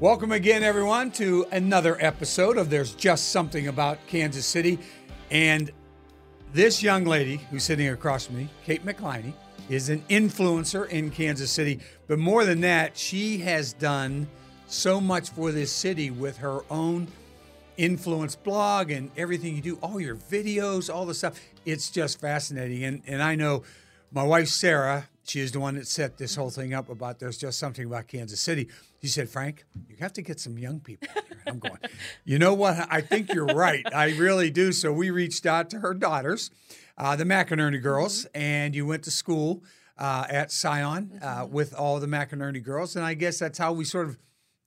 Welcome again, everyone, to another episode of There's Just Something About Kansas City. And this young lady who's sitting across from me, Kate McLiney, is an influencer in Kansas City. But more than that, she has done so much for this city with her own influence blog and everything you do, all your videos, all the stuff. It's just fascinating. And, and I know my wife, Sarah, she is the one that set this whole thing up about there's just something about Kansas City. She said, Frank, you have to get some young people here. I'm going, you know what? I think you're right. I really do. So we reached out to her daughters, uh, the McInerney girls, Mm-hmm. and you went to school uh, at Sion uh, Mm-hmm. with all the McInerney girls. And I guess that's how we sort of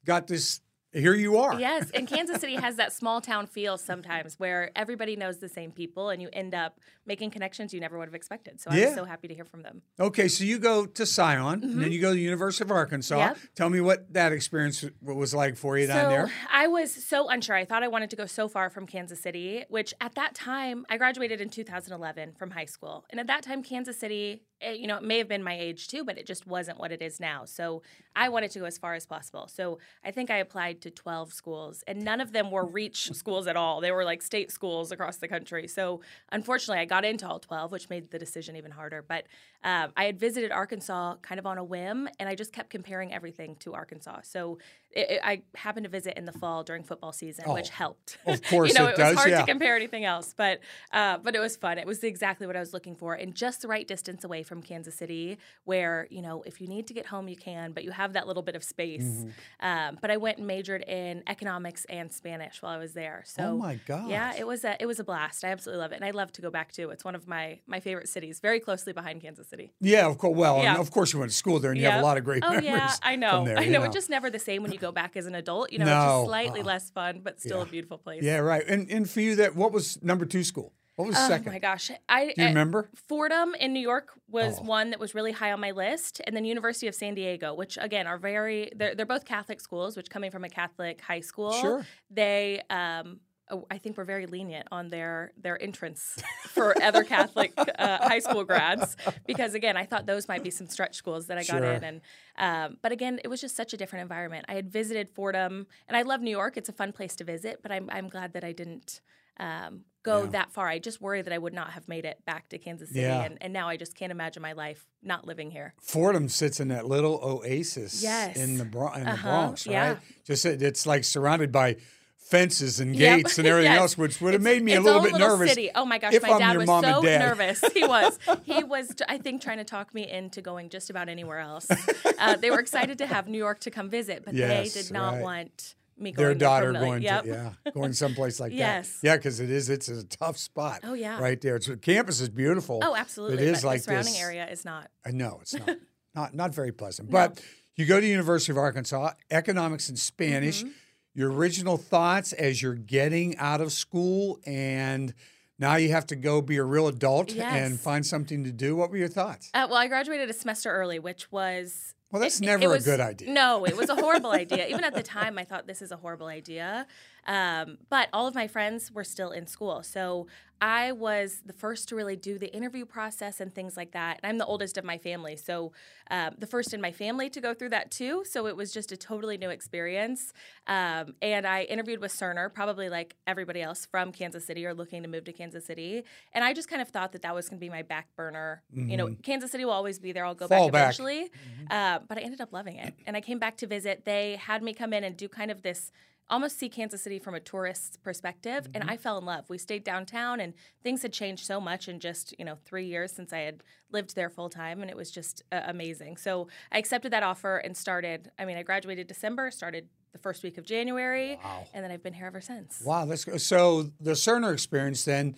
got this. Here you are. Yes, and Kansas City has that small town feel sometimes where everybody knows the same people and you end up making connections you never would have expected. So Yeah. I'm so happy to hear from them. Okay, so you go to Sion, and then you go to the University of Arkansas. Mm-hmm. Yep. Tell me what that experience was like for you down there. I was so unsure. I thought I wanted to go so far from Kansas City, which at that time I graduated in 2011 from high school, and at that time Kansas City, eh, you know, it may have been my age too, but it just wasn't what it is now. So I wanted to go as far as possible. So I think I applied to 12 schools, and none of them were reach schools at all. They were like state schools across the country. So unfortunately, I got into all 12, which made the decision even harder. But um, I had visited Arkansas kind of on a whim, and I just kept comparing everything to Arkansas. So it, it- I happened to visit in the fall during football season, which Oh, helped. of course you know, it it, does, was hard yeah. to compare anything else, but uh, but it was fun. It was exactly what I was looking for, and just the right distance away from Kansas City, where you know if you need to get home, you can, but you have that little bit of space. Mm-hmm. Um, but I went and majored in economics and Spanish while I was there. So Oh my god, yeah, it was a it was a blast. I absolutely love it, and I love to go back too. It's one of my my favorite cities, very closely behind Kansas City. Yeah, of course. Well, Yeah. of course you went to school there, and you have a lot of great Oh memories. yeah, I know. There, I you know. It's just never the same when you go back as an adult. You know, No, just slightly uh-uh. less fun, but still Yeah. a beautiful place. Yeah, right. And and for you, that what was number two school? What was Oh second? my gosh, I Do you I- remember? Fordham in New York was Oh. one that was really high on my list, and then University of San Diego, which again are very they're they're both Catholic schools, which coming from a Catholic high school, Sure. they um. I think we're very lenient on their their entrance for other Catholic uh, high school grads because again I thought those might be some stretch schools that I got Sure. in and um, but again it was just such a different environment. I had visited Fordham and I love New York; it's a fun place to visit, but I'm I'm glad that I didn't um, go Yeah. that far. I just worry that I would not have made it back to Kansas City, Yeah. and, and now I just can't imagine my life not living here. Fordham sits in that little oasis Yes. in the, in the Uh-huh, Bronx, yeah. right? Just it's like surrounded by fences and Yep. gates and everything Yes. else, which would have made me a little bit little nervous. City. Oh my gosh, if my I'm dad your was so nervous. He was. He was. I think trying to talk me into going just about anywhere else. Uh, they were excited to have New York to come visit, but Yes, they did not right. want me going Their daughter going Yep. to yeah, going someplace like Yes. that. Yeah, because it is. It's a tough spot. Oh, yeah. right there. so campus is beautiful. Oh, absolutely. It is like the surrounding this. area is not. I know it's not not not very pleasant. But you go to University of Arkansas, economics and Spanish. Mm-hmm. Your original thoughts as you're getting out of school and now you have to go be a real adult and find something to do. What were your thoughts? Uh, well, I graduated a semester early, which was Well, that's it- it never a good idea. No, it was a horrible idea. Even at the time, I thought this is a horrible idea. Um, but all of my friends were still in school. So I was the first to really do the interview process and things like that. And I'm the oldest of my family. So um, the first in my family to go through that too. So it was just a totally new experience. Um, and I interviewed with Cerner, probably like everybody else from Kansas City or looking to move to Kansas City. And I just kind of thought that that was going to be my back burner. You know, Kansas City will always be there. I'll go Mm-hmm. Fall back back. eventually. Uh, but I ended up loving it. And I came back to visit. They had me come in and do kind of this almost see Kansas City from a tourist's perspective. And Mm-hmm. I fell in love. We stayed downtown and things had changed so much in just, you know, three years since I had lived there full time. And it was just uh, amazing. So I accepted that offer and started. I mean, I graduated December, started the first week of January. Wow. And then I've been here ever since. Wow, that's so the Cerner experience. Then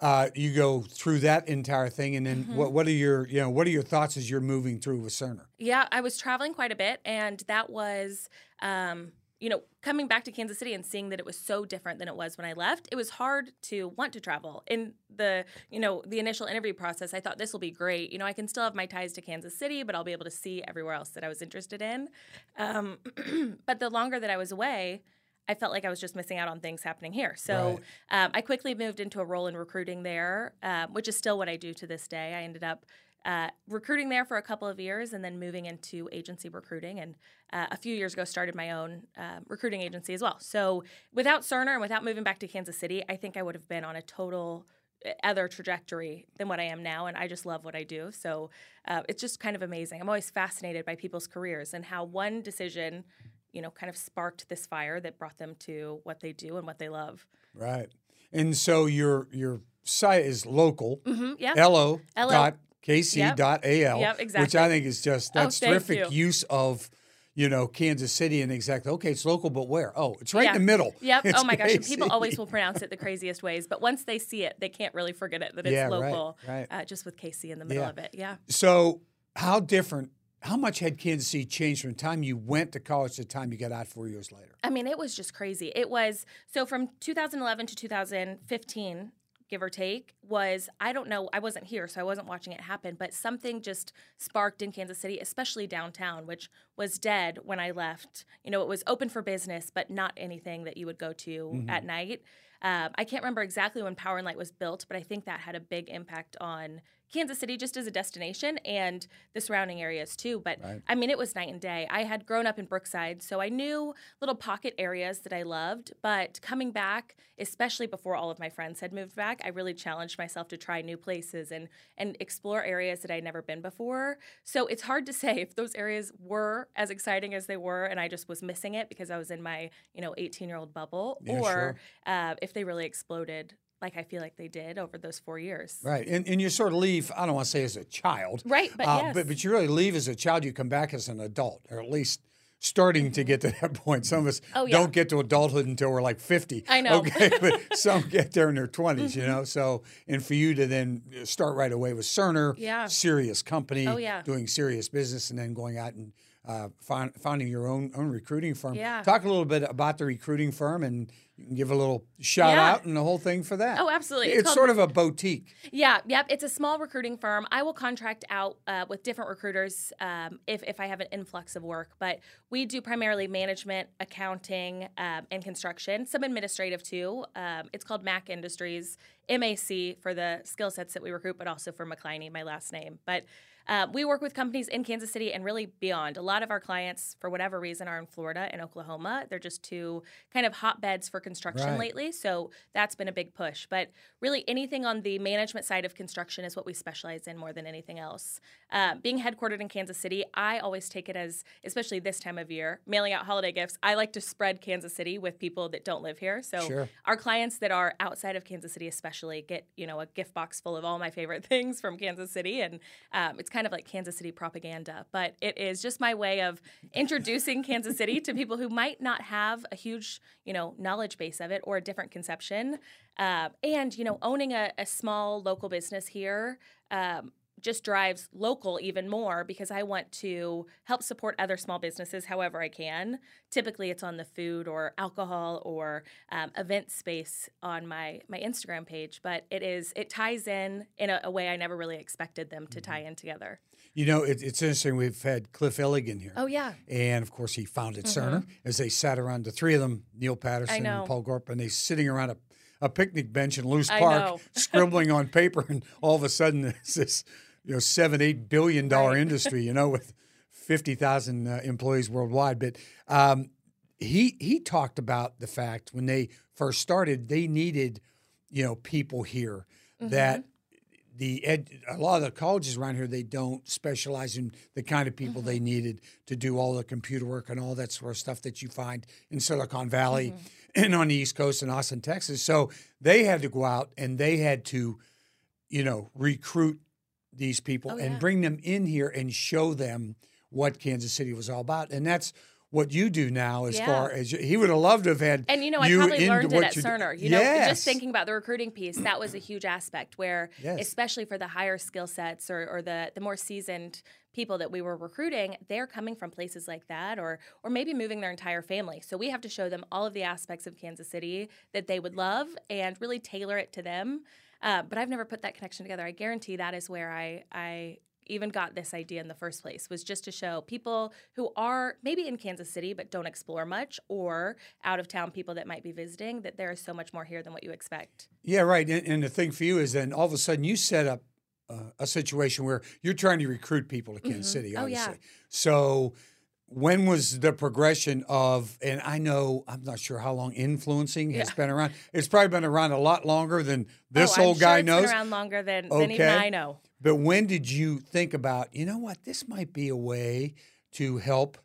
uh, you go through that entire thing, and then Mm-hmm. what? What are your you know what are your thoughts as you're moving through with Cerner? Yeah, I was traveling quite a bit, and that was, um, you know, coming back to Kansas City and seeing that it was so different than it was when I left. It was hard to want to travel. In the, you know, the initial interview process, I thought this will be great. You know, I can still have my ties to Kansas City, but I'll be able to see everywhere else that I was interested in. Um, but the longer that I was away, I felt like I was just missing out on things happening here. So um, I quickly moved into a role in recruiting there, um, which is still what I do to this day. I ended up uh, recruiting there for a couple of years and then moving into agency recruiting. And uh, a few years ago, started my own uh, recruiting agency as well. So without Cerner and without moving back to Kansas City, I think I would have been on a total uh, other trajectory than what I am now, and I just love what I do. So uh, it's just kind of amazing. I'm always fascinated by people's careers and how one decision, you know, kind of sparked this fire that brought them to what they do and what they love. Right, and so your your site is local. Mm-hmm, yeah. Lo dot kc.al, Yep, exactly. which I think is just Oh, that's thank terrific you. use of you know Kansas City and exactly okay, it's local, but where? Oh, it's right Yeah. in the middle. Yep. It's oh my gosh. People always will pronounce it the craziest ways, but once they see it, they can't really forget it that it's Yeah, right, local. right. Uh, just with KC in the middle Yeah. of it. Yeah. So how different? How much had Kansas City changed from the time you went to college to the time you got out four years later? I mean, it was just crazy. It was so from 2011 to 2015, give or take, was I don't know, I wasn't here, so I wasn't watching it happen, but something just sparked in Kansas City, especially downtown, which was dead when I left. You know, it was open for business, but not anything that you would go to at night. Um, I can't remember exactly when Power and Light was built, but I think that had a big impact on Kansas City just as a destination and the surrounding areas too. But Right. I mean, it was night and day. I had grown up in Brookside, so I knew little pocket areas that I loved. But coming back, especially before all of my friends had moved back, I really challenged myself to try new places and and explore areas that I'd never been before. So it's hard to say if those areas were as exciting as they were, and I just was missing it because I was in my you know 18 year old bubble, Yeah, or sure. uh, if they really exploded like I feel like they did over those four years. Right, and and you sort of leave. I don't want to say as a child, Right, but uh, yes. but but you really leave as a child. You come back as an adult, or at least starting to get to that point. Some of us Oh, yeah. don't get to adulthood until we're like fifty. I know. Mm-hmm. Okay, but some get there in their 20s You know, so and for you to then start right away with Cerner, Yeah. serious company, Oh, yeah. doing serious business, and then going out and. Uh, find, founding your own own recruiting firm. Yeah. Talk a little bit about the recruiting firm, and give a little shout Yeah. out and the whole thing for that. Oh, absolutely. It's It's, called- sort of a boutique. Yeah, yep. It's a small recruiting firm. I will contract out uh, with different recruiters um, if, if I have an influx of work, but we do primarily management, accounting, um, and construction, some administrative too. Um, it's called Mac Industries, MAC for the skill sets that we recruit, but also for McLiney, my last name. But uh, we work with companies in Kansas City and really beyond. A lot of our clients, for whatever reason, are in Florida and Oklahoma. They're just two kind of hotbeds for construction Right. lately. So that's been a big push. But really, anything on the management side of construction is what we specialize in more than anything else. Uh, being headquartered in Kansas City, I always take it as, especially this time of year, mailing out holiday gifts. I like to spread Kansas City with people that don't live here. So Sure. our clients that are outside of Kansas City, especially, get you know a gift box full of all my favorite things from Kansas City, and um, it's kind of like Kansas City propaganda. But it is just my way of introducing Kansas City to people who might not have a huge you know knowledge base of it or a different conception, uh, and you know owning a, a small local business here. Um, just drives local even more because I want to help support other small businesses however I can. Typically, it's on the food or alcohol or um, event space on my my Instagram page, but it is it ties in in a, a way I never really expected them to tie in together. You know, it, it's interesting. We've had Cliff Illigan here. Oh yeah, And of course, he founded Cerner as they sat around the three of them, Neal Patterson and Paul Gorup, and they sitting around a, a picnic bench in Loose Park, scribbling on paper, and all of a sudden, this you know seven eight billion dollar Right. industry, you know, with fifty thousand uh, employees worldwide. But um, he he talked about the fact when they first started, they needed you know people here Mm-hmm. that the ed, a lot of the colleges around here they don't specialize in the kind of people Mm-hmm. they needed to do all the computer work and all that sort of stuff that you find in Silicon Valley Mm-hmm. and on the East Coast in Austin, Texas. So they had to go out and they had to, you know, recruit these people Oh, and yeah. bring them in here and show them what Kansas City was all about. And that's what you do now as Yeah. far as he would have loved to have had And you know, I probably learned it at you. Cerner. You know, just thinking about the recruiting piece, that was a huge aspect where, Yes. especially for the higher skill sets or, or the the more seasoned people that we were recruiting, they're coming from places like that, or or maybe moving their entire family. So we have to show them all of the aspects of Kansas City that they would love and really tailor it to them. Uh, but I've never put that connection together. I guarantee that is where I I even got this idea in the first place was just to show people who are maybe in Kansas City but don't explore much or out of town people that might be visiting that there is so much more here than what you expect. Yeah, right. And, and the thing for you is then all of a sudden you set up uh, a situation where you're trying to recruit people to Kansas Mhm. City, Oh, obviously. yeah. So when was the progression of? And I know I'm not sure how long influencing has been around. It's probably been around a lot longer than this oh, old sure guy it's knows. Been around longer than, than even Okay. I know. But when did you think about, you know what, this might be a way to help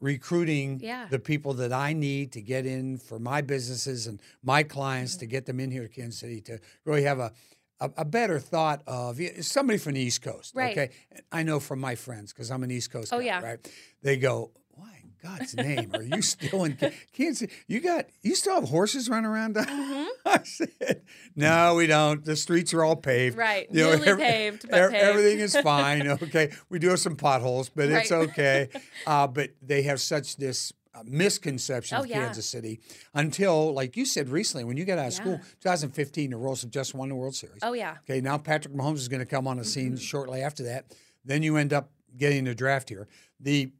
recruiting Yeah. the people that I need to get in for my businesses and my clients Mm-hmm. to get them in here to Kansas City to really have a a, a better thought of somebody from the East Coast. Right. Okay. I know from my friends because I'm an East Coast Oh, guy, yeah. right? They go, why in God's name are you still in Kansas? You got you still have horses running around? Mm-hmm. I said, no, we don't. The streets are all paved. Right. You know, every- paved, but er- paved. Everything is fine. Okay. We do have some potholes, but it's okay. Uh, but they have such this misconception Oh, of yeah. Kansas City until, like you said recently, when you got out of school, 2015, the Royals have just won the World Series. Oh yeah. Okay, now Patrick Mahomes is going to come on the scene Mm-hmm. shortly after that. Then you end up getting the draft here. The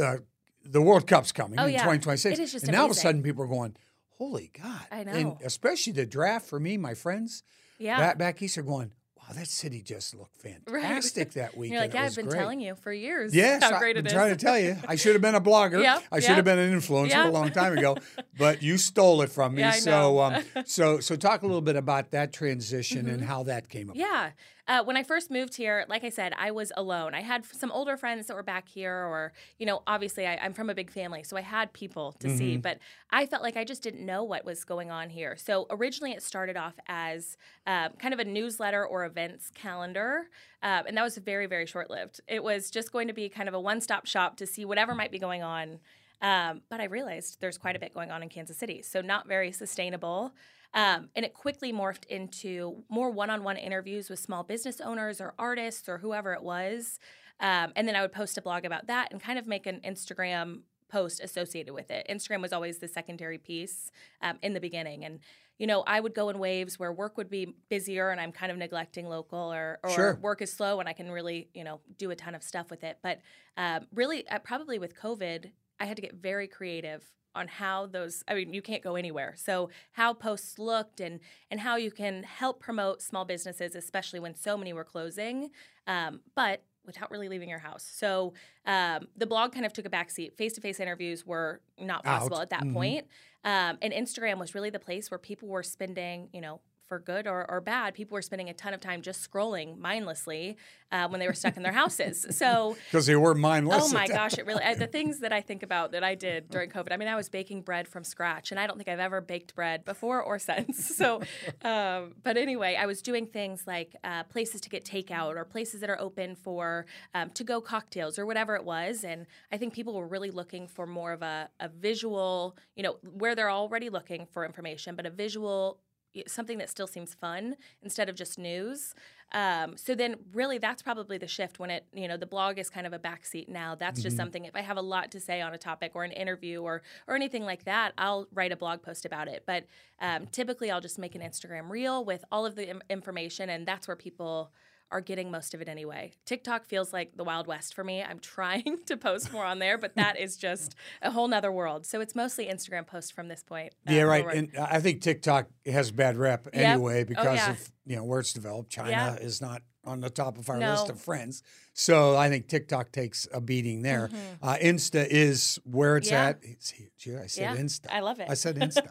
uh, the World Cup's coming Oh, in yeah. 2026. It is just and now all of a sudden people are going, holy God. I And know. especially the draft for me, my friends Yeah. back, back east are going, wow, that city just looked fantastic that week. You're like, yeah, I've been great." telling you for years Yes, how I've great been is. trying to tell you. I should have been a blogger. Yep, I should yep. have been an influencer a long time ago, but you stole it from me. Yeah, I so, know. um, so, so talk a little bit about that transition and how that came about. Mm-hmm. Yeah. Uh, when I first moved here, like I said, I was alone. I had some older friends that were back here, or, you know, obviously I, I'm from a big family, so I had people to see, but I felt like I just didn't know what was going on here. So originally it started off as um, kind of a newsletter or events calendar, um, and that was very, very short lived. It was just going to be kind of a one stop shop to see whatever might be going on. Um, but I realized there's quite a bit going on in Kansas City, so not very sustainable. Um, and it quickly morphed into more one on one interviews with small business owners or artists or whoever it was. Um, and then I would post a blog about that and kind of make an Instagram post associated with it. Instagram was always the secondary piece um, in the beginning. And, you know, I would go in waves where work would be busier and I'm kind of neglecting local or, or Sure. work is slow and I can really, you know, do a ton of stuff with it. But um, really, uh, probably with COVID, I had to get very creative on how those i mean you can't go anywhere so how posts looked and and how you can help promote small businesses especially when so many were closing um, but without really leaving your house so um, the blog kind of took a backseat face-to-face interviews were not possible Out. at that Mhm. point. Um, and instagram was really the place where people were spending you know for good or, or bad people were spending a ton of time just scrolling mindlessly uh, when they were stuck in their houses so Because they were mindless. Oh my gosh, it really I, the things that I think about that I did during COVID. I mean, I was baking bread from scratch, and I don't think I've ever baked bread before or since. So, um, but anyway, I was doing things like uh, places to get takeout or places that are open for um, to go cocktails or whatever it was. And I think people were really looking for more of a, a visual, you know, where they're already looking for information, but a visual something that still seems fun instead of just news. Um, so then, really, that's probably the shift when it, you know, the blog is kind of a backseat now. That's just something. If I have a lot to say on a topic or an interview or or anything like that, I'll write a blog post about it. But um, typically, I'll just make an Instagram reel with all of the Im- information, and that's where people are getting most of it anyway. TikTok feels like the Wild West for me. I'm trying to post more on there, but that is just a whole nother world. So it's mostly Instagram posts from this point. uh, Yeah, right. forward. And I think TikTok has a bad rep anyway because Oh, yeah. of you know where it's developed. China is not on the top of our No. list of friends, so I think TikTok takes a beating there. Uh, Insta is where it's Mm-hmm. Yeah. at. It's huge. I said Yeah, Insta. I love it. I said Insta,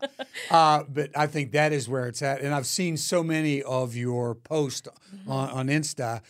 uh, but I think that is where it's at. And I've seen so many of your posts Mm-hmm. on, on Insta.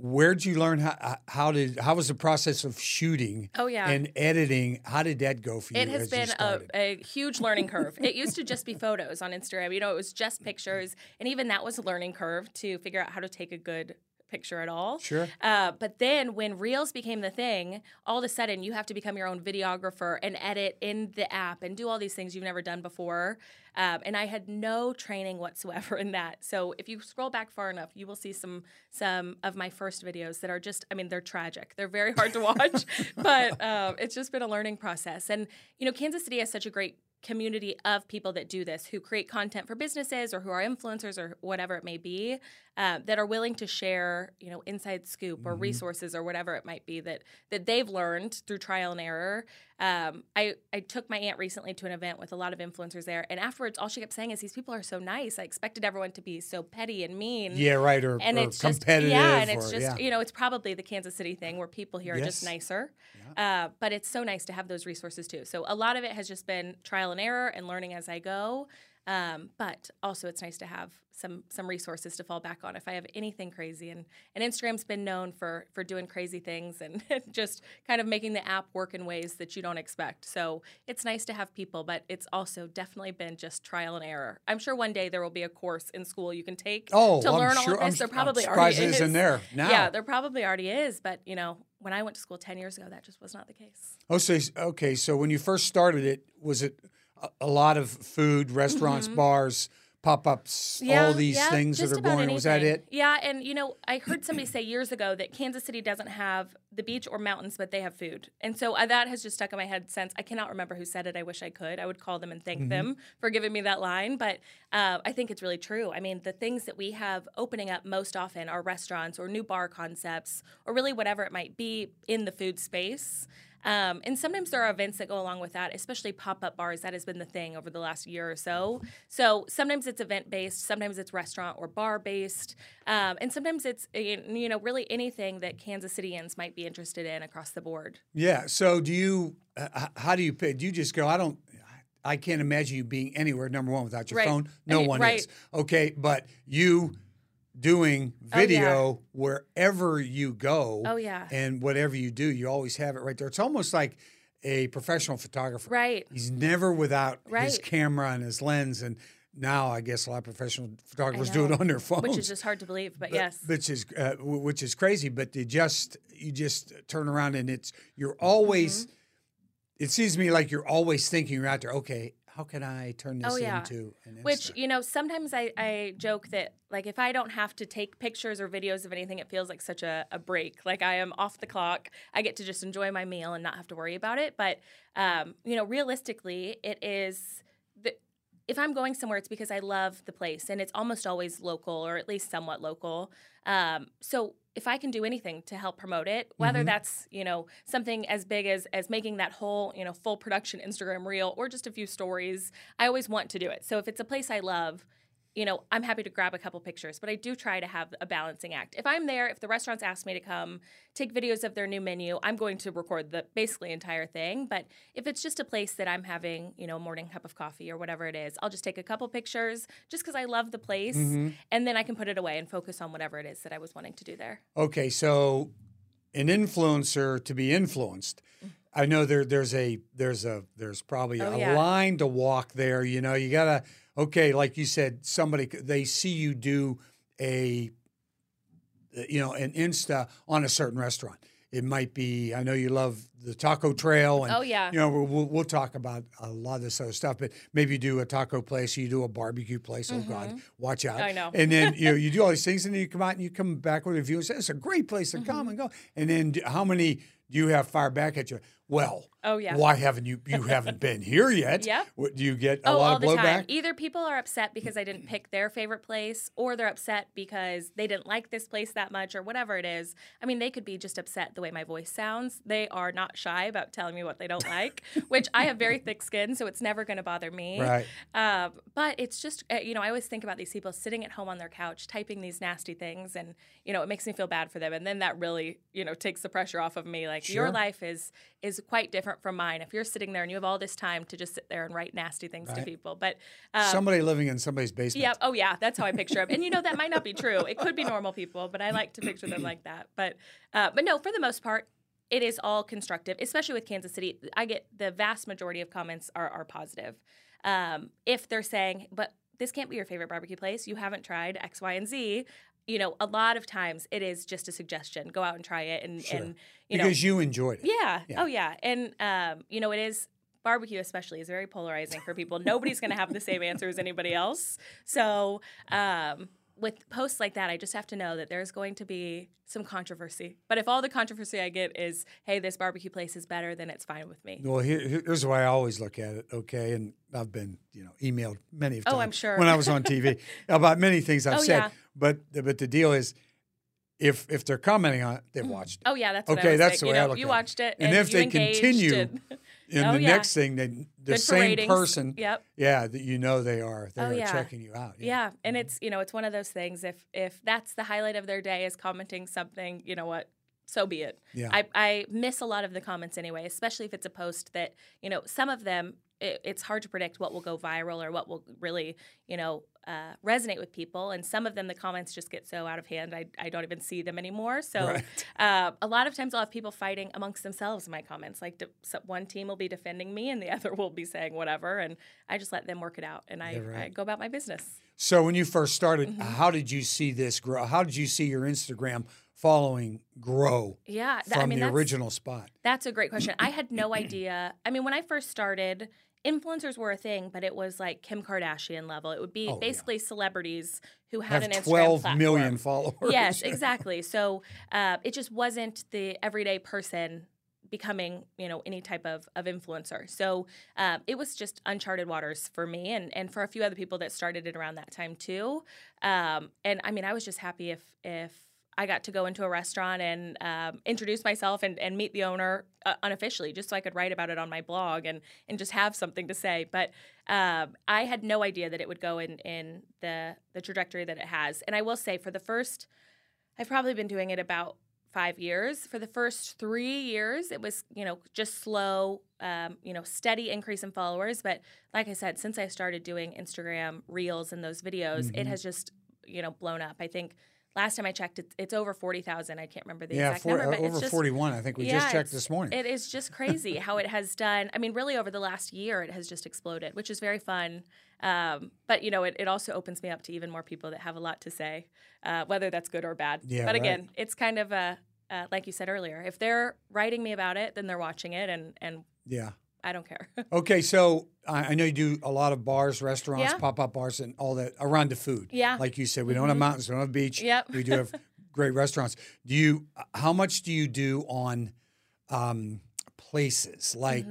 Where'd you learn how? Uh, how did? How was the process of shooting? Oh, yeah. and editing. How did that go for you? It has been a, a huge learning curve. it used to just be photos on Instagram. You know, it was just pictures. And even that was a learning curve to figure out how to take a good picture at all. Sure. Uh, but then when Reels became the thing, all of a sudden you have to become your own videographer and edit in the app and do all these things you've never done before. Um, and I had no training whatsoever in that. So if you scroll back far enough, you will see some some of my first videos that are just, I mean, they're tragic. They're very hard to watch, but um, it's just been a learning process. And you know, Kansas City has such a great community of people that do this who create content for businesses or who are influencers or whatever it may be uh, that are willing to share, you know, inside scoop or resources or whatever it might be that that they've learned through trial and error. Um, I I took my aunt recently to an event with a lot of influencers there, and afterwards, all she kept saying is, "These people are so nice. I expected everyone to be so petty and mean." Yeah, right. Or, and or it's just yeah, and it's or- just yeah. you know it's probably the Kansas City thing where people here are just Yes. nicer, uh, but it's so nice to have those resources too. So a lot of it has just been trial and error and learning as I go. Um, but also, it's nice to have some some resources to fall back on if I have anything crazy. And and Instagram's been known for for doing crazy things and just kind of making the app work in ways that you don't expect. So it's nice to have people, but it's also definitely been just trial and error. I'm sure one day there will be a course in school you can take Oh, to I'm learn all sure- of I'm this. there I'm probably surprised already is. there now. Yeah, there probably already is, but you know, when I went to school 10 years ago, that just was not the case. Oh, so okay. So when you first started it, was it a, a lot of food, restaurants, bars, pop ups, all these Mm-hmm. yeah, things that are going? Was that it? Yeah, and you know, I heard somebody say years ago that Kansas City doesn't have the beach or mountains, but they have food, and so uh, that has just stuck in my head since. I cannot remember who said it. I wish I could. I would call them and thank Mm-hmm. them for giving me that line, but uh, I think it's really true. I mean, the things that we have opening up most often are restaurants or new bar concepts, or really whatever it might be in the food space. Um, and sometimes there are events that go along with that, especially pop up bars. That has been the thing over the last year or so. So sometimes it's event based, sometimes it's restaurant or bar based, um, and sometimes it's uh, you know really anything that Kansas Citians might be interested in across the board. Yeah. So do you? Uh, how do you pick? Do you just go? I don't. I can't imagine you being anywhere. Number one, without your Right. phone, no Uh, one right. is. Okay, but you doing Oh, yeah. video wherever you go. Oh, yeah. And whatever you do, you always have it right there. It's almost like a professional photographer. Right. He's never without his camera and his lens. And now I guess a lot of professional photographers do it on their phones, Which is just hard to believe, but, yes. which is uh, which is crazy. But you just you just turn around and it's you're always. Mm-hmm. It seems to me like you're always thinking you're out there. Okay, how can I turn this Oh, yeah. into an Which Insta? you know, sometimes I, I joke that like if I don't have to take pictures or videos of anything, it feels like such a, a break. Like I am off the clock. I get to just enjoy my meal and not have to worry about it. But um, you know, realistically, it is the if I'm going somewhere, it's because I love the place, and it's almost always local or at least somewhat local. Um, so if I can do anything to help promote it, whether mm-hmm. that's you know something as big as as making that whole you know full production Instagram reel or just a few stories, I always want to do it. So if it's a place I love. You know, I'm happy to grab a couple pictures, but I do try to have a balancing act. If I'm there, if the restaurants ask me to come take videos of their new menu, I'm going to record the basically entire thing. But if it's just a place that I'm having, you know, a morning cup of coffee or whatever it is, I'll just take a couple pictures just because I love the place, Mm-hmm. and then I can put it away and focus on whatever it is that I was wanting to do there. Okay, so an influencer to be influenced. I know there there's a there's a there's probably Oh, a yeah. line to walk there. You know, you gotta okay, like you said, somebody they see you do a you know an Insta on a certain restaurant. It might be I know you love the Taco Trail, and Oh, yeah. you know we'll, we'll, talk about a lot of this other stuff. But maybe you do a taco place, you do a barbecue place. Oh God, watch out! Mm-hmm. I know. And then you know you do all these things, and then you come out and you come back with a review and say it's a great place to Mm-hmm. come and go. And then how many do you have fire back at you? Well, Oh, yeah. Why haven't you? You haven't been here yet. What, do you get a oh, lot all of the blowback? time. Either people are upset because I didn't pick their favorite place, or they're upset because they didn't like this place that much, or whatever it is. I mean, they could be just upset the way my voice sounds. They are not shy about telling me what they don't like, which I have very thick skin, so it's never going to bother me. Right. Um, but it's just, uh, you know, I always think about these people sitting at home on their couch typing these nasty things, and you know, it makes me feel bad for them, and then that really, you know, takes the pressure off of me. Like your life is is quite different from mine. If you're sitting there and you have all this time to just sit there and write nasty things to people, but um, Somebody living in somebody's basement. yeah, oh yeah, that's how I picture them. And you know that might not be true. It could be normal people, but I like to picture them like that. But uh, but no, for the most part, it is all constructive. Especially with Kansas City, I get the vast majority of comments are are positive. Um, if they're saying, but this can't be your favorite barbecue place, you haven't tried X, Y, and Z. You know, a lot of times it is just a suggestion. Go out and try it, and Sure. and you know, because you enjoyed it. yeah. Yeah. Oh, yeah. And um, you know, it is barbecue, especially, is very polarizing for people. Nobody's going to have the same answer as anybody else. So, um, with posts like that, I just have to know that there's going to be some controversy. But if all the controversy I get is, "Hey, this barbecue place is better," then it's fine with me. Well, here, here's the way I always look at it. Okay, and I've been you know emailed many of times. Oh, I'm sure. when I was on TV about many things I've Oh, said. yeah. But but the deal is, if if they're commenting on it, they've mm. watched it. Oh yeah, that's what Okay, I that's the way you I look you at it. watched it, And and, if they engaged continue and- And Oh, the yeah. next thing, they the Good same ratings. person, Yep. yeah, that you know they are they Oh, are yeah. checking you out. Yeah, and mm-hmm. it's you know it's one of those things. If if that's the highlight of their day is commenting something, you know what, so be it. Yeah. I I miss a lot of the comments anyway, especially if it's a post that you know some of them. It, it's hard to predict what will go viral or what will really, you know, uh, resonate with people. And some of them, the comments just get so out of hand, I, I don't even see them anymore. So Right. uh, a lot of times I'll have people fighting amongst themselves in my comments. Like de- so one team will be defending me and the other will be saying whatever. And I just let them work it out and I, Yeah, right. I go about my business. So when you first started, Mm-hmm. how did you see this grow? How did you see your Instagram following grow Yeah, th- from I mean the original spot? That's a great question. I had no idea. I mean, when I first started, influencers were a thing, but it was like Kim Kardashian level. It would be Oh, yeah. basically celebrities who had Have an Instagram 12 platform. million followers. Yes, exactly. So uh, it just wasn't the everyday person becoming you know any type of, of influencer so uh, it was just uncharted waters for me and, and for a few other people that started it around that time too um, and i mean i was just happy if if i got to go into a restaurant and um, introduce myself and, and meet the owner uh, unofficially just so i could write about it on my blog and, and just have something to say but um, i had no idea that it would go in, in the, the trajectory that it has and i will say for the first I've probably been doing it about five years. For the first three years, it was, you know, just slow, um, you know, steady increase in followers. But like I said, since I started doing Instagram reels and those videos, it has just, you know, blown up. I think last time I checked, it's, it's over 40,000. I can't remember the Yeah, exact number, but it's over just, 41. I think we yeah, just checked this morning. It is just crazy how it has done. I mean, really over the last year, it has just exploded, which is very fun. Um, but you know, it, it also opens me up to even more people that have a lot to say, uh, whether that's good or bad. Yeah, but right. again, it's kind of a uh, like you said earlier. If they're writing me about it, then they're watching it, and and yeah. I don't care. Okay, so I, I know you do a lot of bars, restaurants, Yeah. pop up bars, and all that around the food. Yeah. Like you said, we don't have mountains, we don't have beach. Yep. We do have great restaurants. Do you? How much do you do on um, places like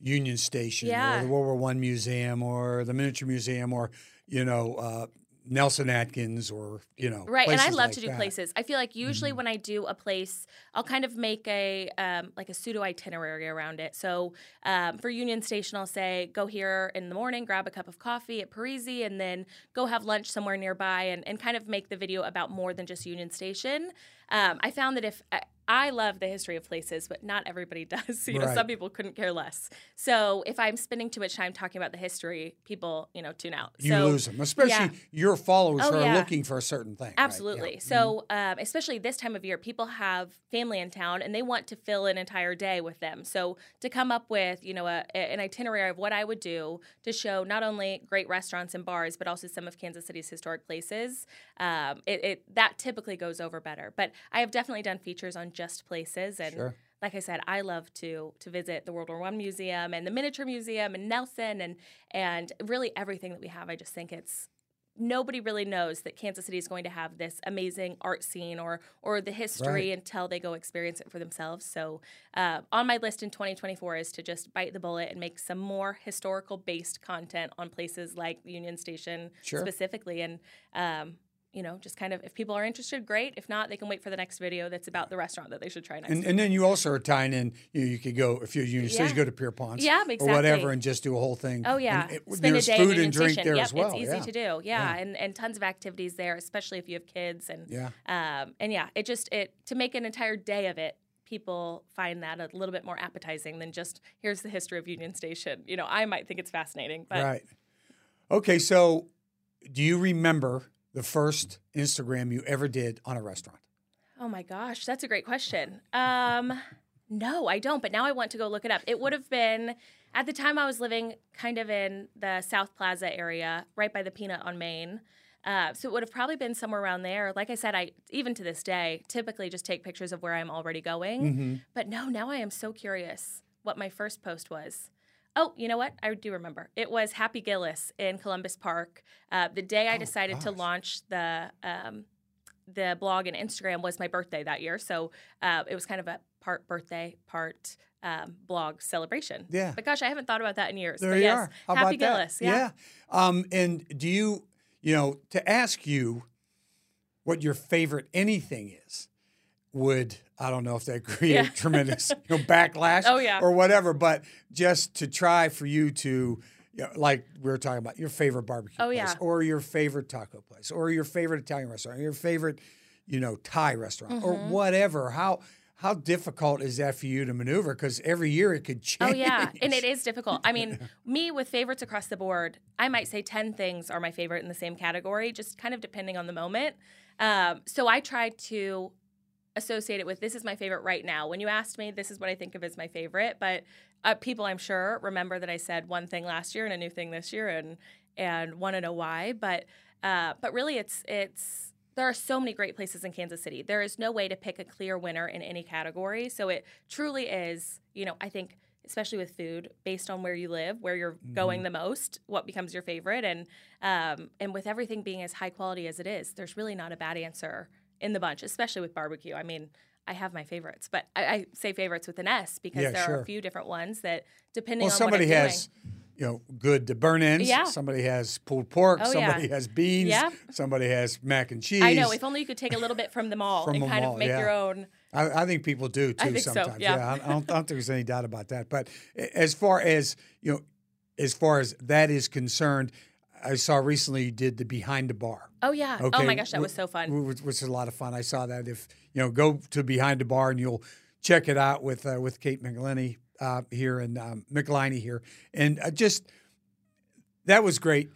Union Station or Mm-hmm. The World War One Museum or the Miniature Museum or you know uh, Nelson Atkins or you know Right, and I love like to do that. places. I feel like usually Mm-hmm. when I do a place, I'll kind of make a um, like a pseudo itinerary around it. So um, for Union Station, I'll say go here in the morning, grab a cup of coffee at Parisi, and then go have lunch somewhere nearby, and, and kind of make the video about more than just Union Station. Um, I found that if I, I love the history of places, but not everybody does. You know, Right. some people couldn't care less. So if I'm spending too much time talking about the history, people you know tune out. You so, lose them, especially yeah. your followers Oh, who are yeah. looking for a certain thing. right? Yeah. Absolutely. So, um, especially this time of year, people have family in town and they want to fill an entire day with them. So, to come up with, you know, a- an itinerary of what I would do to show not only great restaurants and bars, but also some of Kansas City's historic places, um, it, it that typically goes over better. But I have definitely done features on just places and. Sure. Like I said, I love to to visit the World War One museum and the miniature museum and Nelson and and really everything that we have. I just think it's nobody really knows that Kansas City is going to have this amazing art scene or or the history Right. until they go experience it for themselves. So, uh, on my list in 2024 is to just bite the bullet and make some more historical based content on places like Union Station Sure. specifically, and um, you know, just kind of if people are interested, great. If not, they can wait for the next video that's about the restaurant that they should try next. And, and then you also are tying in. You, know, you could go if you're Union Station, Yeah. go to Pierpont's, Yeah, or exactly. whatever, and just do a whole thing. Oh yeah, it- spend there's a day food and drink there yep, as well. It's easy yeah. to do. Yeah, Yeah. and and tons of activities there, especially if you have kids and Yeah. um, and yeah, it just it to make an entire day of it. People find that a little bit more appetizing than just here's the history of Union Station. You know, I might think it's fascinating, but Right. Okay, so do you remember the first Instagram you ever did on a restaurant? oh my gosh, that's a great question. Um, no, I don't. But now I want to go look it up. It would have been at the time I was living kind of in the South Plaza area, right by the Peanut on Main. Uh, so it would have probably been somewhere around there. Like I said, I even to this day typically just take pictures of where I'm already going. Mm-hmm. But no, now I am so curious what my first post was. Oh, you know what? I do remember. It was Happy Gillis in Columbus Park. Uh, the day I Oh, decided to launch the um, the blog and Instagram was my birthday that year, so uh, it was kind of a part birthday, part um, blog celebration. Yeah. But gosh, I haven't thought about that in years. There but you yes, are. How Happy about that? Gillis. Yeah. Um, and do you, you know, to ask you what your favorite anything is, would I don't know if that create Yeah. tremendous you know, backlash Oh, yeah. or whatever, but just to try for you to, you know, like we were talking about, your favorite barbecue Oh, place, yeah. or your favorite taco place, or your favorite Italian restaurant, or your favorite, you know, Thai restaurant, or Mm-hmm. whatever. How how difficult is that for you to maneuver? Because every year it could change. Oh yeah, and it is difficult. I mean, me with favorites across the board, I might say ten things are my favorite in the same category, just kind of depending on the moment. Um, so I try to associate it with this is my favorite right now. When you asked me, this is what I think of as my favorite. But uh, people, I'm sure, remember that I said one thing last year and a new thing this year, and and want to know why. But uh, but really, it's it's there are so many great places in Kansas City. There is no way to pick a clear winner in any category. So it truly is, you know, I think especially with food, based on where you live, where you're going the most, what becomes your favorite, and um, and with everything being as high quality as it is, there's really not a bad answer in the bunch, especially with barbecue. I mean. I have my favorites, but I, I say favorites with an S because Yeah, there are a few different ones that, depending Well, on somebody has, you know, good to burnt ends. Yeah. Somebody has pulled pork. Oh, yeah. somebody has beans. Yeah. Somebody has mac and cheese. I know. If only you could take a little bit from them all From and them kind all, of make yeah. your own. I, I think people do too think so, sometimes. yeah. I, I, don't, I don't think there's any doubt about that. But as far as you know, as far as that is concerned, I saw recently you did the behind the bar. Oh yeah. Okay, oh my gosh, that was so fun. Which, is a lot of fun. I saw that. If you know, go to behind the bar and you'll check it out with uh, with Kate McLenny uh, here and um, McLiney here, and uh, just that was great.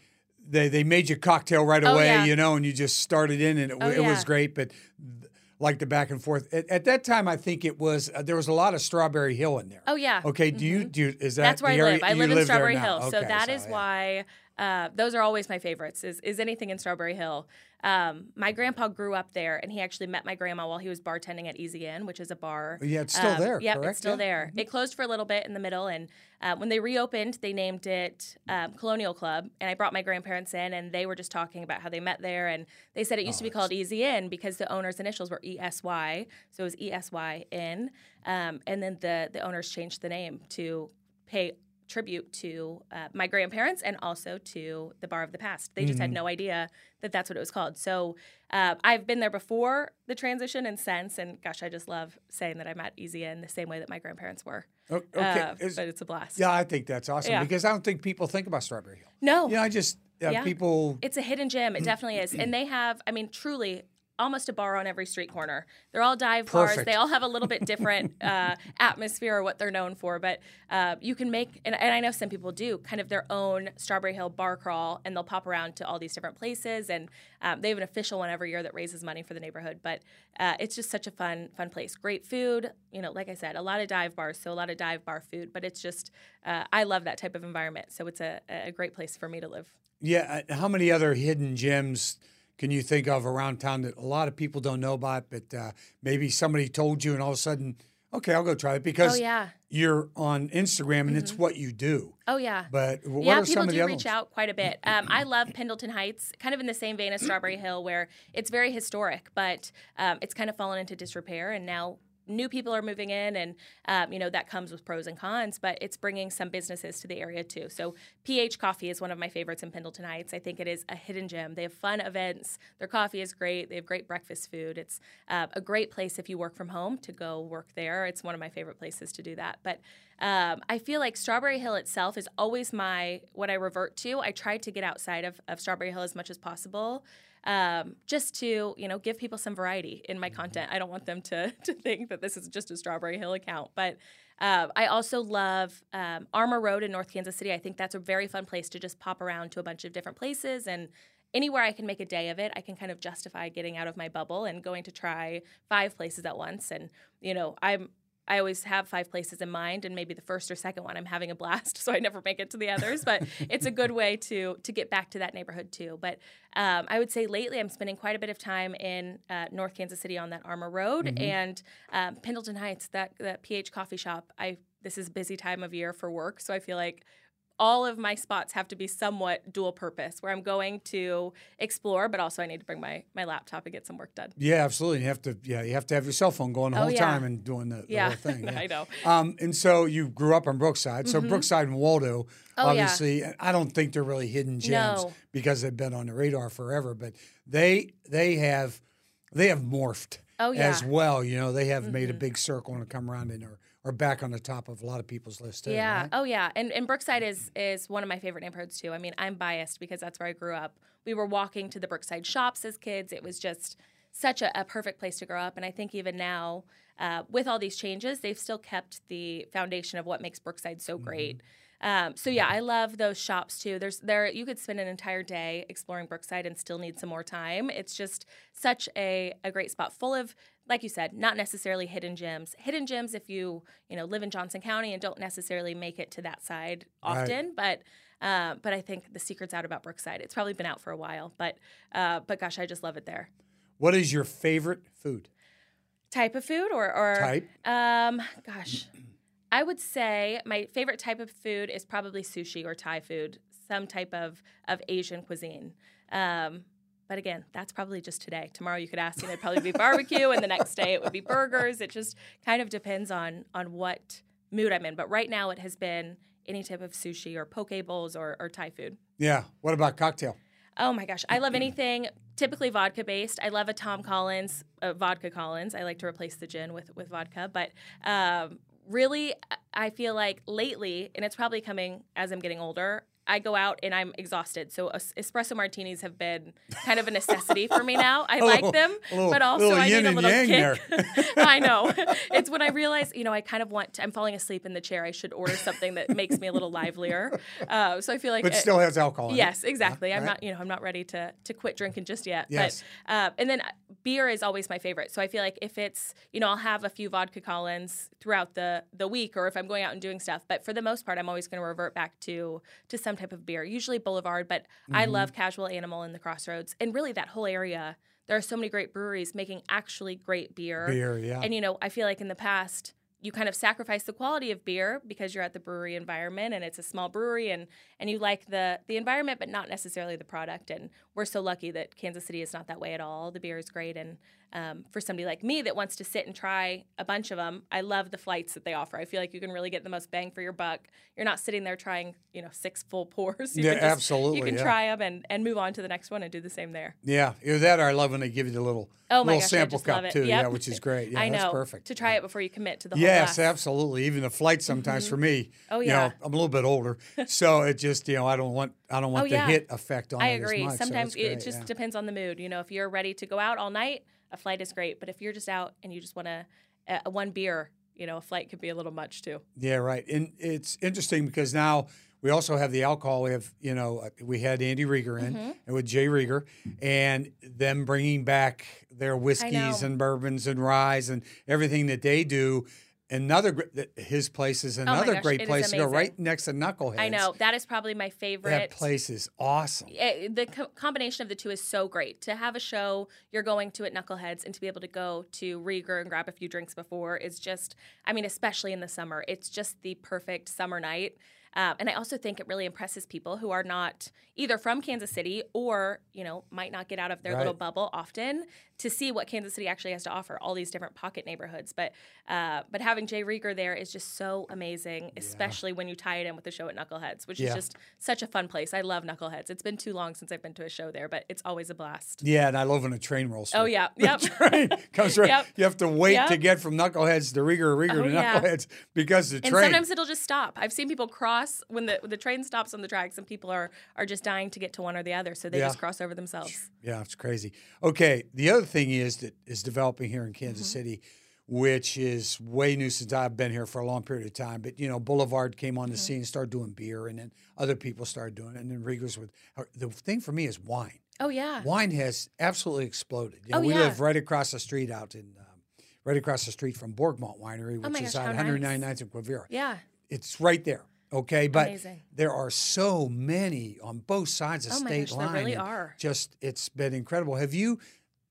They they made you cocktail right Oh, away, yeah. you know, and you just started in, and it, Oh, it was great. But th- like the back and forth at, at that time, I think it was uh, there was a lot of Strawberry Hill in there. Oh yeah. Okay, do you do you, is that That's where I area- live. I you live in Strawberry? Hill, so Okay, that is yeah. why uh, those are always my favorites. Is is anything in Strawberry Hill? Um, my grandpa grew up there, and he actually met my grandma while he was bartending at Easy Inn, which is a bar. Yeah, it's still Um, there, Yep, correct? it's still Yeah. there. It closed for a little bit in the middle, and uh, when they reopened, they named it um, Colonial Club. And I brought my grandparents in, and they were just talking about how they met there, and they said it used to Oh, be called Easy Inn because the owner's initials were E S Y, so it was E S Y Inn. Um, and then the the owners changed the name to pay tribute to uh, my grandparents and also to the Bar of the Past. They just Mm-hmm. had no idea that that's what it was called. So uh, I've been there before the transition and since, and gosh, I just love saying that I'm at Easy in the same way that my grandparents were. Okay, Uh, is- but it's a blast. yeah, I think that's awesome Yeah. because I don't think people think about Strawberry Hill. No, You know, I just Yeah. people. it's a hidden gem. It definitely is. And they have, I mean, truly almost a bar on every street corner. They're all dive bars. They all have a little bit different uh, atmosphere or what they're known for. But uh, you can make, and, and I know some people do, kind of their own Strawberry Hill bar crawl, and they'll pop around to all these different places. And um, they have an official one every year that raises money for the neighborhood. But uh, it's just such a fun, fun place. Great food. You know, like I said, a lot of dive bars, so a lot of dive bar food. But it's just, uh, I love that type of environment. So it's a, a great place for me to live. Yeah, uh, how many other hidden gems can you think of around town that a lot of people don't know about, but uh, maybe somebody told you and all of a sudden, okay, I'll go try it because Oh, yeah. you're on Instagram and it's what you do. Oh, yeah. But what yeah, are people some of do the other things? We do reach ones? out quite a bit. Um, I love Pendleton Heights, kind of in the same vein as Strawberry Hill, where it's very historic, but um, it's kind of fallen into disrepair, and now new people are moving in, and um, you know that comes with pros and cons. But it's bringing some businesses to the area too. So PH Coffee is one of my favorites in Pendleton Heights. I think it is a hidden gem. They have fun events. Their coffee is great. They have great breakfast food. It's uh, a great place if you work from home to go work there. It's one of my favorite places to do that. But um, I feel like Strawberry Hill itself is always my what I revert to. I try to get outside of, of Strawberry Hill as much as possible, um, just to you know give people some variety in my content. I don't want them to to think that this is just a Strawberry Hill account, but. Uh, I also love um, Armour Road in North Kansas City. I think that's a very fun place to just pop around to a bunch of different places and anywhere I can make a day of it, I can kind of justify getting out of my bubble and going to try five places at once. And you know, I'm I always have five places in mind, and maybe the first or second one I'm having a blast, so I never make it to the others. But it's a good way to to get back to that neighborhood too. But um, I would say lately I'm spending quite a bit of time in uh, North Kansas City on that Armour Road and um, Pendleton Heights, that that PH Coffee Shop. I this is busy time of year for work, so I feel like all of my spots have to be somewhat dual purpose where I'm going to explore, but also I need to bring my, my laptop and get some work done. Yeah, absolutely. You have to yeah, you have to have your cell phone going the Oh, whole yeah. time and doing the, the Yeah, whole thing. Yeah. I know. Um, and so you grew up on Brookside. So Brookside and Waldo, Oh, obviously, I don't think they're really hidden gems No. because they've been on the radar forever, but they they have they have morphed Oh, yeah. Mm-hmm. as well. You know, they have made a big circle and come around and are, are back on the top of a lot of people's lists too. Yeah. right? Oh yeah. And and Brookside is is one of my favorite neighborhoods too. I mean, I'm biased because that's where I grew up. We were walking to the Brookside shops as kids. It was just such a, a perfect place to grow up. And I think even now, uh, with all these changes, they've still kept the foundation of what makes Brookside so great. Um, so yeah, I love those shops too. There's there you could spend an entire day exploring Brookside and still need some more time. It's just such a, a great spot full of like you said, not necessarily hidden gems. Hidden gems if you, you know, live in Johnson County and don't necessarily make it to that side Right. often, but uh, but I think the secret's out about Brookside. It's probably been out for a while, but uh, but gosh, I just love it there. What is your favorite food? Type of food or or Type. Um, gosh, I would say my favorite type of food is probably sushi or Thai food, some type of of Asian cuisine. Um, but again, that's probably just today. Tomorrow you could ask, and it'd probably be barbecue, and the next day it would be burgers. It just kind of depends on on what mood I'm in. But right now, it has been any type of sushi or poke bowls or, or Thai food. Yeah. What about cocktail? Oh my gosh, I love anything typically vodka based. I love a Tom Collins, uh, vodka Collins. I like to replace the gin with with vodka, but um, really, I feel like lately, and it's probably coming as I'm getting older. I go out and I'm exhausted. So espresso martinis have been kind of a necessity for me now. I like little- them, little- but also I need a little kick. there. I know. It's when I realize, you know, I kind of want. To, I'm falling asleep in the chair. I should order something that makes me a little livelier. Uh, so I feel like But it- still has alcohol. Yes, exactly. I'm right. not, you know, I'm not ready to to quit drinking just yet. Yes. But uh, and then beer is always my favorite. So I feel like if it's, you know, I'll have a few vodka Collins throughout the the week, or if I'm going out and doing stuff. But for the most part, I'm always going to revert back to to some type of beer. Usually Boulevard, but I Mm-hmm. love Casual Animal in the Crossroads, and really that whole area. There are so many great breweries making actually great beer. Beer, yeah. And you know, I feel like in the past you kind of sacrifice the quality of beer because you're at the brewery environment and it's a small brewery and and you like the the environment but not necessarily the product and we're so lucky that Kansas City is not that way at all. The beer is great and um, for somebody like me that wants to sit and try a bunch of them, I love the flights that they offer. I feel like you can really get the most bang for your buck. You're not sitting there trying, you know, six full pours. You Yeah, can just- absolutely, You can yeah. try them and, and move on to the next one and do the same there. Yeah, either that or I love when they give you the little Oh my little gosh, sample cup too. Yeah, which is great. Yeah, I know. that's perfect. To try Yeah. it before you commit to the whole Yes, absolutely. Even the flight sometimes for me. Oh, You yeah. know, I'm a little bit older, so it just you know I don't want I don't want Oh, the hit effect on I agree. much, Sometimes that's it just depends on the mood. You know, if you're ready to go out all night, a flight is great. But if you're just out and you just want to uh, one beer, you know, a flight could be a little much too. Yeah, right. And it's interesting because now we also have the alcohol. We have, you know, uh, we had Andy Rieger in Mm-hmm. and with J. Rieger and them bringing back their whiskeys and bourbons and ryes and everything that they do. Another, his place is my another gosh, great place to go right next to Knuckleheads. I know that is probably my favorite. That place is awesome. Eh, the co- combination of the two is so great. To have a show you're going to at Knuckleheads and to be able to go to Rieger and grab a few drinks before is just, I mean, especially in the summer, it's just the perfect summer night. Um, and I also think it really impresses people who are not either from Kansas City or, you know, might not get out of their little bubble often to see what Kansas City actually has to offer, all these different pocket neighborhoods. But uh, but having J. Rieger there is just so amazing, especially when you tie it in with the show at Knuckleheads, which Yeah. is just such a fun place. I love Knuckleheads. It's been too long since I've been to a show there, but it's always a blast. Yeah, and I love when a train rolls. Oh through. yeah, The yep. train comes right. Yep. You have to wait to get from Knuckleheads to Rieger, Rieger Oh, to yeah. Knuckleheads because the train. And sometimes it'll just stop. I've seen people cross when the the train stops on the tracks, and people are are just dying to get to one or the other, so they Yeah. just cross over themselves. Yeah, it's crazy. Okay, the other thing is that is developing here in Kansas Mm-hmm. City, which is way new since I've been here for a long period of time. But you know, Boulevard came on the Mm-hmm. scene, started doing beer, and then other people started doing it, and then Rieger's with. uh, The thing for me is wine. Oh yeah, Wine has absolutely exploded. You know, Oh, we yeah. live right across the street out in. Um, Right across the street from Borgmont Winery, which Oh my is gosh, on how 199th nice. and Quivira. yeah. It's right there. Okay, but Amazing. there are so many on both sides of Oh my state gosh, there line. really are. Just it's been incredible. Have you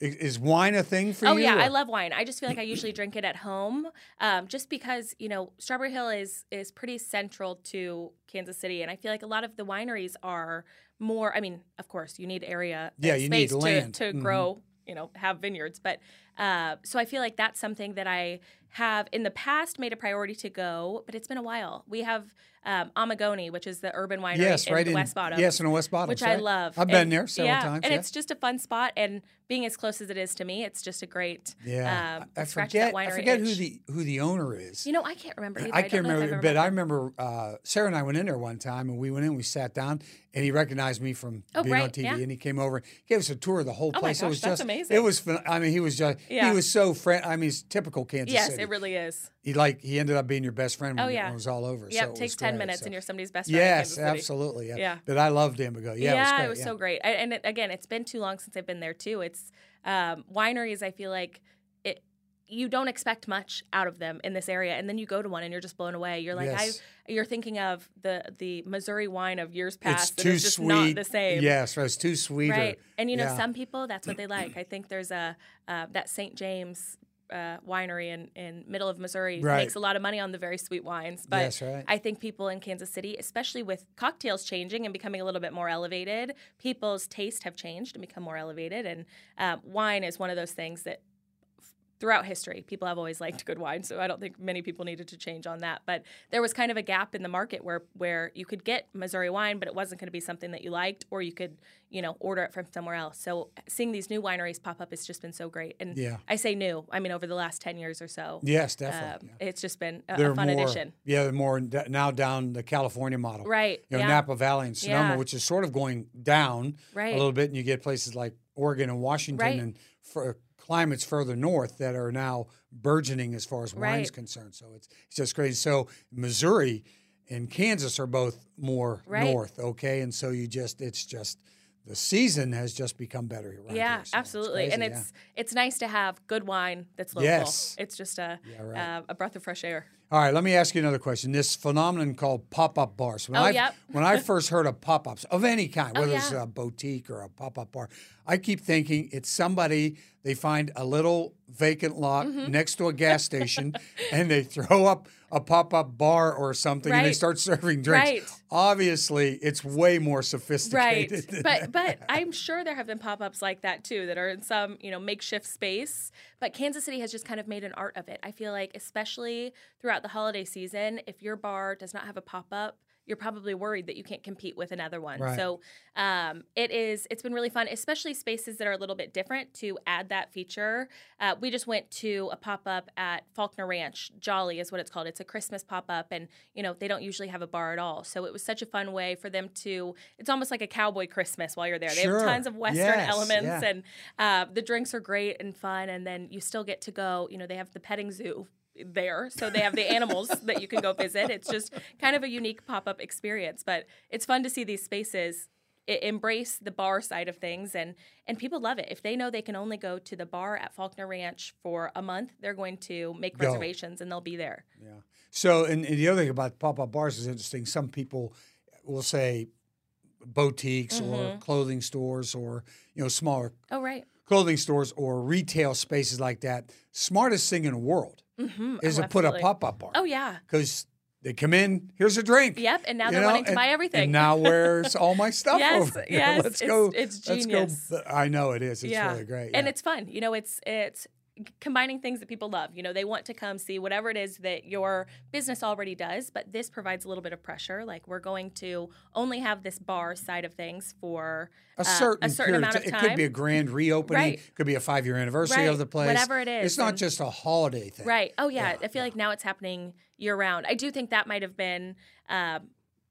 Is, wine a thing for Oh you? Oh yeah, I love wine. I just feel like I usually drink it at home, um, just because you know Strawberry Hill is is pretty central to Kansas City, and I feel like a lot of the wineries are more. I mean, of course, you need area, Yeah, and you need land. to, to Mhm. grow. You know, have vineyards, but uh, so I feel like that's something that I have in the past made a priority to go, but it's been a while. We have um, Amigoni, which is the urban winery Yes, in right in West Bottom. Yes, in the West Bottom, which I love. I've been there several yeah, times. and yeah. it's just a fun spot. And being as close as it is to me, it's just a great. yeah. um, I scratch forget. I forget who the who the owner is. You know, I can't remember either. I can't remember, but I remember uh, Sarah and I went in there one time, and we went in, we sat down, and he recognized me from Oh, being on TV, yeah. and he came over, gave us a tour of the whole Oh my place. it gosh, was that's just amazing. It was, I mean, he was just, Yeah. he was so friend. I mean, he's typical Kansas Yes, City. It really is. he like he ended up being your best friend when, Oh, it- yeah. it was all over. Yep, so it takes ten great, minutes so. and you're somebody's best friend. Yes, absolutely. Yeah. Yeah. But I loved Indigo. Yeah, it was great. Yeah, it was yeah. so great. I, and it, again, it's been too long since I've been there too. It's um, wineries. I feel like it. You don't expect much out of them in this area, and then you go to one and you're just blown away. You're like, Yes. I. You're thinking of the the Missouri wine of years past. It's too it's just sweet. not the same. Yes, right, it's too sweet. Right. And you know, yeah. some people that's what they like. I think there's a uh, that St. James uh, winery in in middle of Missouri Right. makes a lot of money on the very sweet wines. But right. I think people in Kansas City, especially with cocktails changing and becoming a little bit more elevated, people's taste have changed and become more elevated. And uh, wine is one of those things that throughout history, people have always liked good wine. So I don't think many people needed to change on that. But there was kind of a gap in the market where where you could get Missouri wine, but it wasn't going to be something that you liked, or you could you know order it from somewhere else. So seeing these new wineries pop up has just been so great. And Yeah. I say new, I mean over the last ten years or so. Yes, um, definitely. yeah. It's just been a, They're a fun more, addition. Yeah, they're more now down the California model. Right. You know, yeah. Napa Valley and Sonoma, which is sort of going down Right. a little bit, and you get places like Oregon and Washington Right. and for climates further north that are now burgeoning as far as wine Right. concerned. So it's it's just crazy. So Missouri and Kansas are both more Right. north, okay, and so you just it's just the season has just become better yeah, here. so it's absolutely, and crazy, yeah. it's it's nice to have good wine that's local. Yes. It's just a Yeah, right. uh, a breath of fresh air. All right, let me ask you another question. This phenomenon called pop-up bars. When Oh, I yep. when I first heard of pop-ups of any kind, Oh, whether it's a boutique or a pop-up bar, I keep thinking it's somebody they find a little vacant lot Mm-hmm. next to a gas station and they throw up a pop-up bar or something and they start serving drinks. Right. Obviously, it's way more Right, sophisticated. than but that. but I'm sure there have been pop-ups like that too that are in some you know makeshift space. But Kansas City has just kind of made an art of it. I feel like, especially throughout the holiday season, if your bar does not have a pop-up, you're probably worried that you can't compete with another one. Right. So um, it is. It's been really fun, especially spaces that are a little bit different to add that feature. Uh, we just went to a pop-up at Faulkner Ranch. Jolly is what it's called. It's a Christmas pop-up, and you know they don't usually have a bar at all. So it was such a fun way for them to. It's almost like a cowboy Christmas while you're there. They Sure. have tons of Western Yes, elements, yeah. and uh, the drinks are great and fun. And then you still get to go. You know they have the petting zoo there. So they have the animals that you can go visit. It's just kind of a unique pop up experience, but it's fun to see these spaces embrace the bar side of things and and people love it. If they know they can only go to the bar at Faulkner Ranch for a month, they're going to make Go. reservations and they'll be there. Yeah. So, and, and the other thing about pop-up bars is interesting. Some people will say boutiques or Mm-hmm. clothing stores or you know smaller Oh right. Clothing stores or retail spaces like that. Smartest thing in the world Mm-hmm. is to put a pop-up bar Oh yeah. because they come in. Here's a drink. Yep. And now they're know, wanting to and- buy everything. And now where's all my stuff Yes, over? Yes, let's it's- go. it's let's genius. go. I know it is. It's yeah. really great. And it's fun. You know, it's it's combining things that people love. You know, they want to come see whatever it is that your business already does, but this provides a little bit of pressure. Like we're going to only have this bar side of things for a uh, certain, a certain period. amount of time. It could be a grand reopening. Right. Could be a five-year anniversary Right. of the place. Whatever it is, It's not and- just a holiday thing. Right. Oh yeah. Yeah, I feel like now it's happening year round. I do think that might have been, um,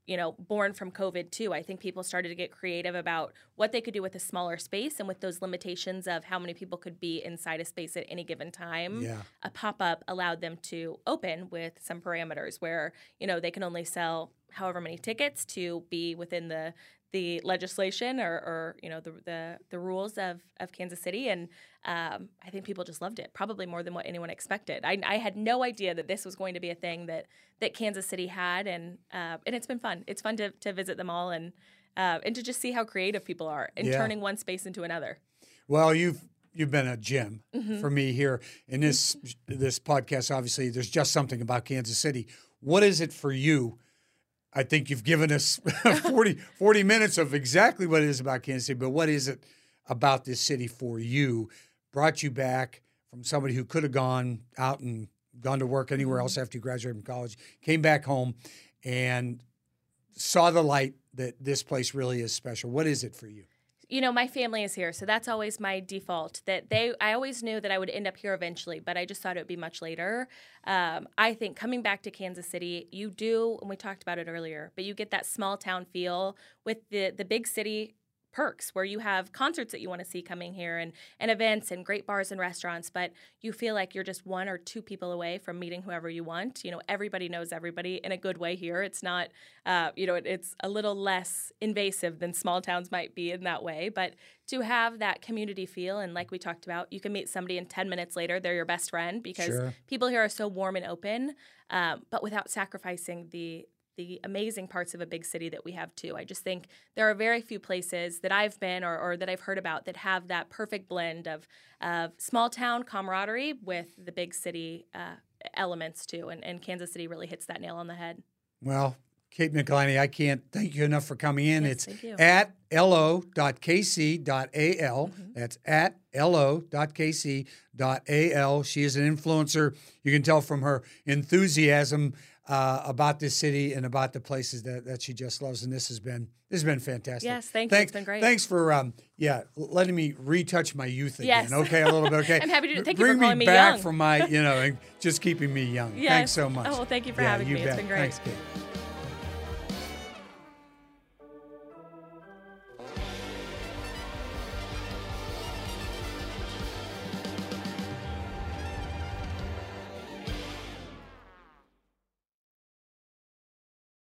you know, born from COVID too. I think people started to get creative about what they could do with a smaller space and with those limitations of how many people could be inside a space at any given time. Yeah. A pop up allowed them to open with some parameters where you know they can only sell however many tickets to be within the the legislation or, or you know the, the the rules of of Kansas City, and um, I think people just loved it, probably more than what anyone expected. I, I had no idea that this was going to be a thing that that Kansas City had, and uh, and it's been fun. It's fun to to visit them all and uh, and to just see how creative people are in Yeah. turning one space into another. Well, you've you've been a gem Mm-hmm. for me here in this this podcast. Obviously, there's just something about Kansas City. What is it for you? I think you've given us 40, 40 minutes of exactly what it is about Kansas City, but what is it about this city for you? Brought you back from somebody who could have gone out and gone to work anywhere else mm-hmm. after you graduated from college, came back home and saw the light that this place really is special. What is it for you? You know my family is here so that's always my default that they i always knew that i would end up here eventually but i just thought it would be much later. Um, i think coming back to kansas city you do and we talked about it earlier but you get that small town feel with the the big city perks where you have concerts that you want to see coming here and, and events and great bars and restaurants but you feel like you're just one or two people away from meeting whoever you want you know everybody knows everybody in a good way here it's not uh, you know it, it's a little less invasive than small towns might be in that way but to have that community feel and like we talked about you can meet somebody and 10 minutes later they're your best friend because Sure. people here are so warm and open um, but without sacrificing the the amazing parts of a big city that we have too. I just think there are very few places that I've been or, or that I've heard about that have that perfect blend of of small town camaraderie with the big city uh, elements too. And, and Kansas City really hits that nail on the head. Well, Kate McLiney, I can't thank you enough for coming in. Yes, it's at lo.kc.al. Mm-hmm. That's at lo.kc.al. She is an influencer. You can tell from her enthusiasm uh, about this city and about the places that, that she just loves. And this has been this has been fantastic. Yes, thank you. thanks, It's been great. Thanks for um, yeah letting me retouch my youth again. Yes. Okay, a little bit. Okay, I'm happy to- thank you for calling me me back young. from my you know and just keeping me young. Yes. Thanks so much. Oh, well, thank you for Yeah, having you me. It's been great. Thanks, Kate.